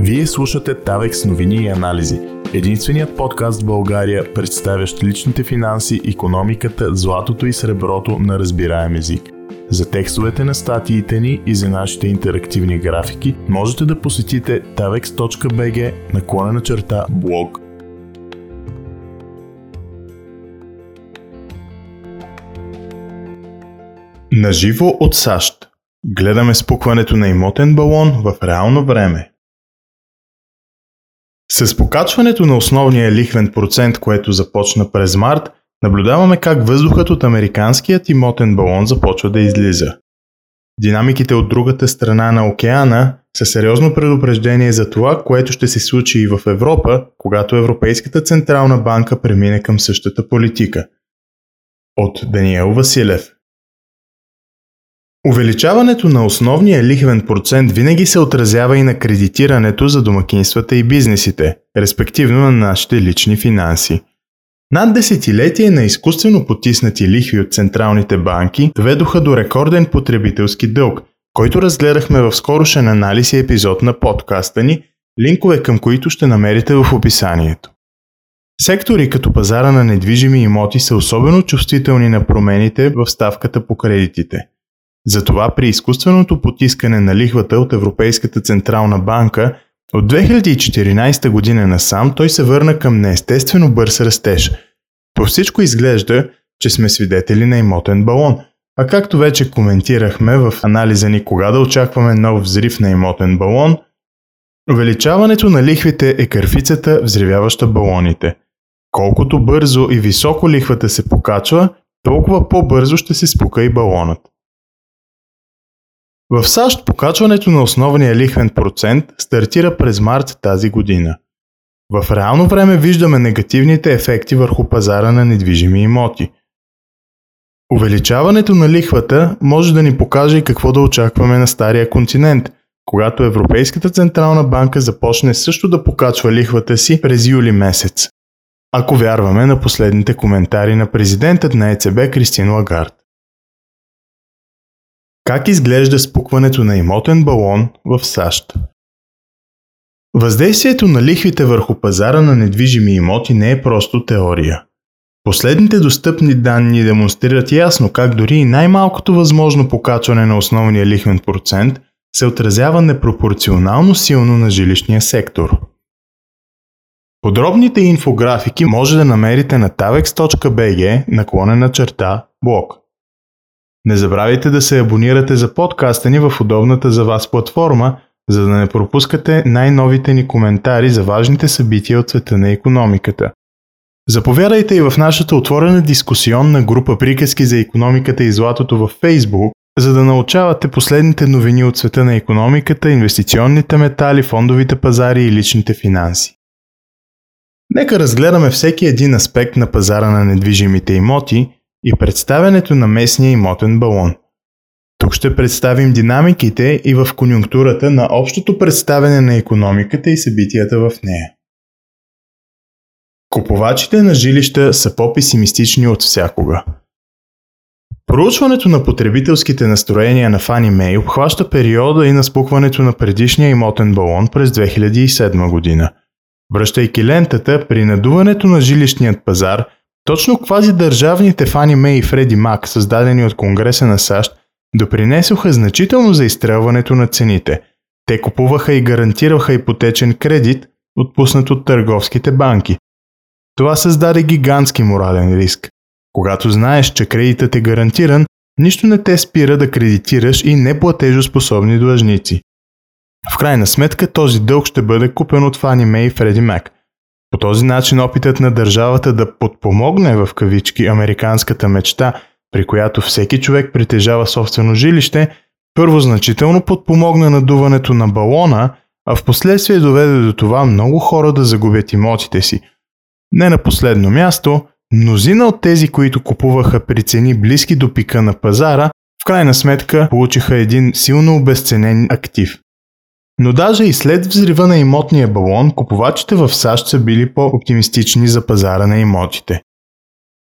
Вие слушате Тавекс новини и анализи. Единственият подкаст в България, представящ личните финанси, економиката, златото и среброто на разбираем език. За текстовете на статиите ни и за нашите интерактивни графики можете да посетите tavex.bg наклонена черта блог. Наживо от САЩ. Гледаме спукването на имотен балон в реално време. С покачването на основния лихвен процент, което започна през март, наблюдаваме как въздухът от американският имотен балон започва да излиза. Динамиките от другата страна на океана са сериозно предупреждение за това, което ще се случи и в Европа, когато Европейската Централна банка премине към същата политика. От Даниел Василев Увеличаването на основния лихвен процент винаги се отразява и на кредитирането за домакинствата и бизнесите, респективно на нашите лични финанси. Над десетилетие на изкуствено потиснати лихви от централните банки доведоха до рекорден потребителски дълг, който разгледахме в скорошен анализ и епизод на подкаста ни, линкове към които ще намерите в описанието. Сектори като пазара на недвижими имоти са особено чувствителни на промените в ставката по кредитите – затова при изкуственото потискане на лихвата от Европейската Централна банка от 2014 година насам той се върна към неестествено бърз растеж. По всичко изглежда, че сме свидетели на имотен балон. А както вече коментирахме в анализа ни кога да очакваме нов взрив на имотен балон, увеличаването на лихвите е кърфицата, взривяваща балоните. Колкото бързо и високо лихвата се покачва, толкова по-бързо ще се спука и балонът. В САЩ покачването на основния лихвен процент стартира през март тази година. В реално време виждаме негативните ефекти върху пазара на недвижими имоти. Увеличаването на лихвата може да ни покаже какво да очакваме на Стария континент, когато Европейската Централна банка започне също да покачва лихвата си през юли месец. Ако вярваме на последните коментари на президентът на ЕЦБ Кристин Лагард. Как изглежда спукването на имотен балон в САЩ? Въздействието на лихвите върху пазара на недвижими имоти не е просто теория. Последните достъпни данни демонстрират ясно как дори и най-малкото възможно покачване на основния лихвен процент се отразява непропорционално силно на жилищния сектор. Подробните инфографики може да намерите на tavex.bg наклонена черта блог. Не забравяйте да се абонирате за подкаста ни в удобната за вас платформа, за да не пропускате най-новите ни коментари за важните събития от света на економиката. Заповядайте и в нашата отворена дискусионна група Приказки за економиката и златото във Facebook, за да научавате последните новини от света на економиката, инвестиционните метали, фондовите пазари и личните финанси. Нека разгледаме всеки един аспект на пазара на недвижимите имоти и представянето на местния имотен балон. Тук ще представим динамиките и в конюнктурата на общото представяне на економиката и събитията в нея. Купувачите на жилища са по-песимистични от всякога. Проучването на потребителските настроения на Фани Мей обхваща периода и на спукването на предишния имотен балон през 2007 година. Връщайки лентата, при надуването на жилищният пазар – точно квази държавните Фани Мей и Фреди Мак, създадени от Конгреса на САЩ, допринесоха значително за изстрелването на цените. Те купуваха и гарантираха ипотечен кредит, отпуснат от търговските банки. Това създаде гигантски морален риск. Когато знаеш, че кредитът е гарантиран, нищо не те спира да кредитираш и неплатежоспособни длъжници. В крайна сметка този дълг ще бъде купен от Фани Мей и Фреди Мак. По този начин опитът на държавата да подпомогне в кавички американската мечта, при която всеки човек притежава собствено жилище, първо значително подпомогна надуването на балона, а в последствие доведе до това много хора да загубят имотите си. Не на последно място, мнозина от тези, които купуваха при цени близки до пика на пазара, в крайна сметка получиха един силно обесценен актив. Но даже и след взрива на имотния балон, купувачите в САЩ са били по-оптимистични за пазара на имотите.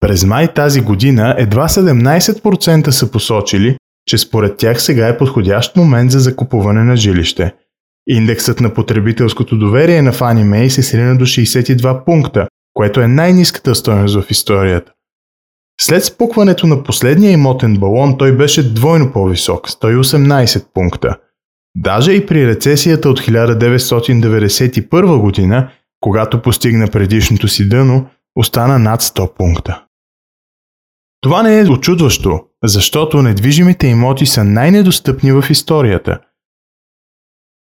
През май тази година едва 17% са посочили, че според тях сега е подходящ момент за закупуване на жилище. Индексът на потребителското доверие на Фани Мей се срина до 62 пункта, което е най-низката стоеност в историята. След спукването на последния имотен балон той беше двойно по-висок – 118 пункта. Даже и при рецесията от 1991 година, когато постигна предишното си дъно, остана над 100 пункта. Това не е очудващо, защото недвижимите имоти са най-недостъпни в историята.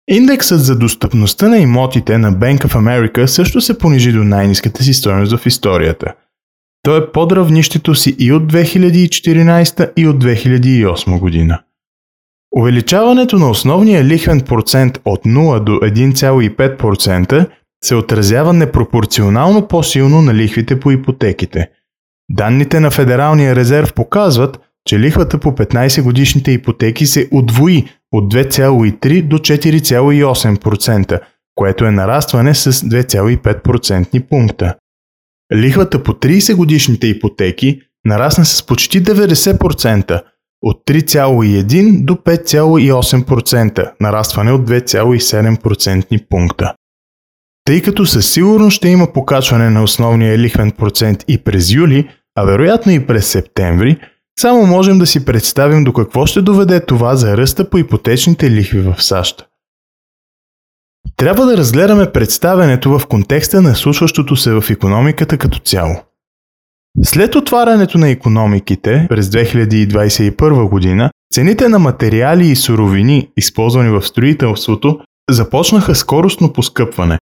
Индексът за достъпността на имотите на Bank of America също се понижи до най-низката си стоеност в историята. Той е под равнището си и от 2014 и от 2008 година. Увеличаването на основния лихвен процент от 0 до 1,5% се отразява непропорционално по-силно на лихвите по ипотеките. Данните на Федералния резерв показват, че лихвата по 15 годишните ипотеки се удвои от 2,3 до 4,8%, което е нарастване с 2,5% пункта. Лихвата по 30 годишните ипотеки нарасна с почти 90%, от 3,1 до 5,8%, нарастване от 2,7% пункта. Тъй като със сигурност ще има покачване на основния лихвен процент и през юли, а вероятно и през септември, само можем да си представим до какво ще доведе това за ръста по ипотечните лихви в САЩ. Трябва да разгледаме представенето в контекста на случващото се в економиката като цяло. След отварянето на економиките през 2021 година, цените на материали и суровини, използвани в строителството, започнаха скоростно поскъпване.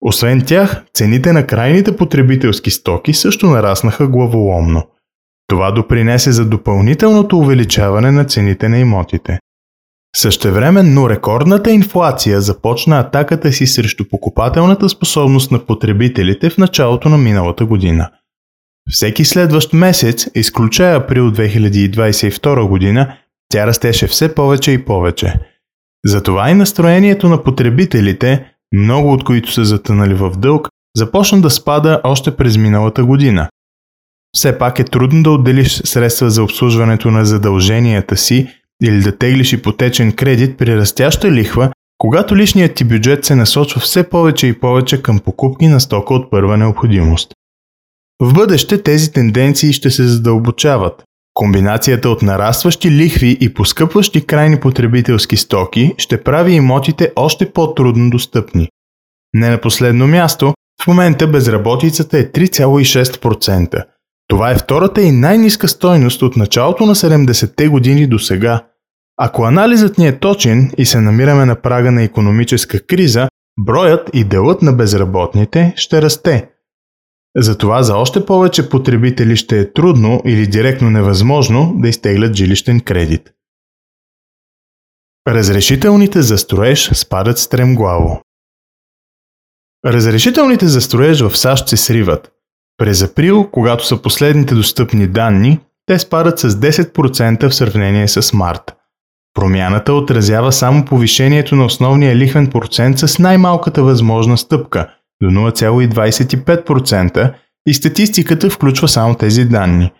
Освен тях, цените на крайните потребителски стоки също нараснаха главоломно. Това допринесе за допълнителното увеличаване на цените на имотите. Същевременно рекордната инфлация започна атаката си срещу покупателната способност на потребителите в началото на миналата година. Всеки следващ месец, изключая април 2022 година, тя растеше все повече и повече. Затова и настроението на потребителите, много от които са затънали в дълг, започна да спада още през миналата година. Все пак е трудно да отделиш средства за обслужването на задълженията си или да теглиш ипотечен кредит при растяща лихва, когато личният ти бюджет се насочва все повече и повече към покупки на стока от първа необходимост. В бъдеще тези тенденции ще се задълбочават. Комбинацията от нарастващи лихви и поскъпващи крайни потребителски стоки ще прави имотите още по-трудно достъпни. Не на последно място, в момента безработицата е 3,6%. Това е втората и най-ниска стойност от началото на 70-те години до сега. Ако анализът ни е точен и се намираме на прага на економическа криза, броят и делът на безработните ще расте. Затова за още повече потребители ще е трудно или директно невъзможно да изтеглят жилищен кредит. Разрешителните за строеж спадат стремглаво. Разрешителните за строеж в САЩ се сриват. През април, когато са последните достъпни данни, те спадат с 10% в сравнение с март. Промяната отразява само повишението на основния лихвен процент с най-малката възможна стъпка до 0,25% и статистиката включва само тези данни.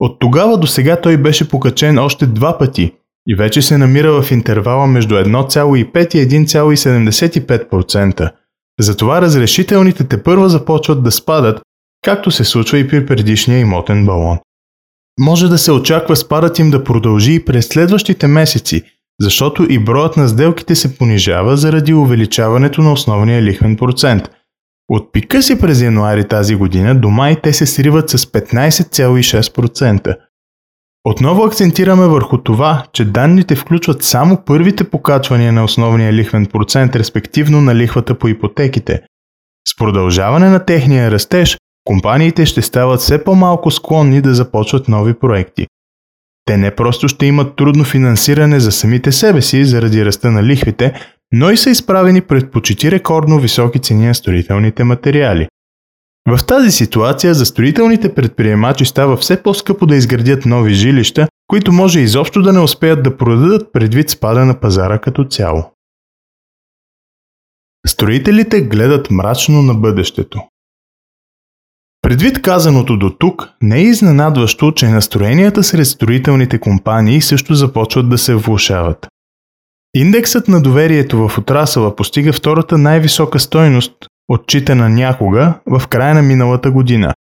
От тогава до сега той беше покачен още два пъти и вече се намира в интервала между 1,5 и 1,75%. Затова разрешителните те първа започват да спадат, както се случва и при предишния имотен балон. Може да се очаква спадът им да продължи и през следващите месеци, защото и броят на сделките се понижава заради увеличаването на основния лихвен процент. От пика си през януари тази година до май те се сриват с 15,6%. Отново акцентираме върху това, че данните включват само първите покачвания на основния лихвен процент, респективно на лихвата по ипотеките. С продължаване на техния растеж, компаниите ще стават все по-малко склонни да започват нови проекти. Те не просто ще имат трудно финансиране за самите себе си заради ръста на лихвите, но и са изправени пред почти рекордно високи цени на строителните материали. В тази ситуация за строителните предприемачи става все по-скъпо да изградят нови жилища, които може изобщо да не успеят да продадат предвид спада на пазара като цяло. Строителите гледат мрачно на бъдещето. Предвид казаното до тук, не е изненадващо, че настроенията сред строителните компании също започват да се влушават. Индексът на доверието в отрасъла постига втората най-висока стойност, отчитана някога в края на миналата година.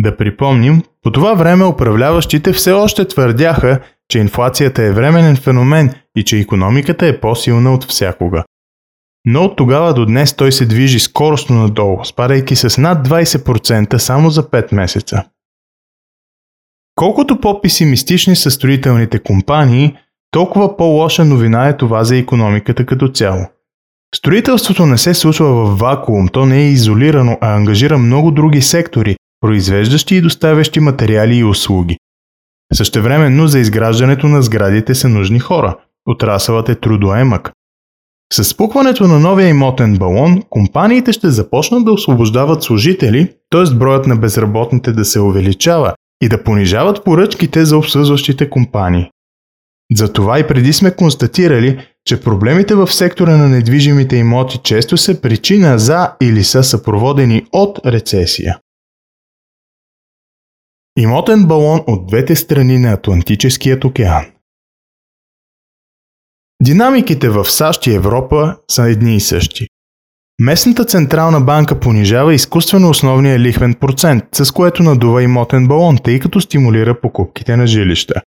Да припомним, по това време управляващите все още твърдяха, че инфлацията е временен феномен и че економиката е по-силна от всякога. Но от тогава до днес той се движи скоростно надолу, спадайки с над 20% само за 5 месеца. Колкото по-песимистични са строителните компании, толкова по-лоша новина е това за економиката като цяло. Строителството не се случва в вакуум, то не е изолирано, а ангажира много други сектори, произвеждащи и доставящи материали и услуги. Същевременно за изграждането на сградите са нужни хора. Отрасълът е трудоемък. С спукването на новия имотен балон, компаниите ще започнат да освобождават служители, т.е. броят на безработните да се увеличава и да понижават поръчките за обслужващите компании. Затова и преди сме констатирали, че проблемите в сектора на недвижимите имоти често са причина за или са съпроводени от рецесия. Имотен балон от двете страни на Атлантическият океан. Динамиките в САЩ и Европа са едни и същи. Местната централна банка понижава изкуствено основния лихвен процент, с което надува имотен балон, тъй като стимулира покупките на жилища.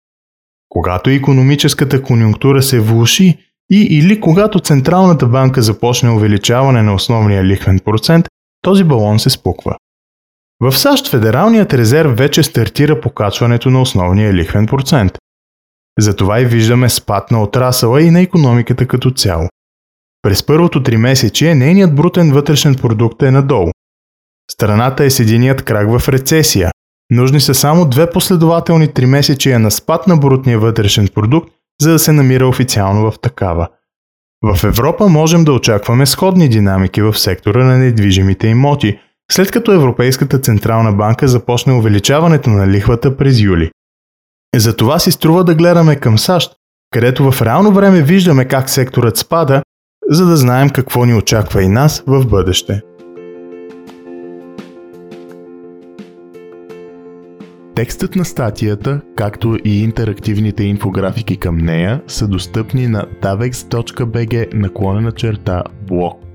Когато економическата конюнктура се влуши и или когато Централната банка започне увеличаване на основния лихвен процент, този балон се спуква. В САЩ Федералният резерв вече стартира покачването на основния лихвен процент. Затова и виждаме спад на отрасъла и на економиката като цяло. През първото три месече нейният брутен вътрешен продукт е надолу. Страната е с единият крак в рецесия. Нужни са само две последователни три месечия на спад на брутния вътрешен продукт, за да се намира официално в такава. В Европа можем да очакваме сходни динамики в сектора на недвижимите имоти, след като Европейската Централна банка започне увеличаването на лихвата през юли. Затова си струва да гледаме към САЩ, където в реално време виждаме как секторът спада, за да знаем какво ни очаква и нас в бъдеще. Текстът на статията, както и интерактивните инфографики към нея са достъпни на davex.bg наклонена черта блог.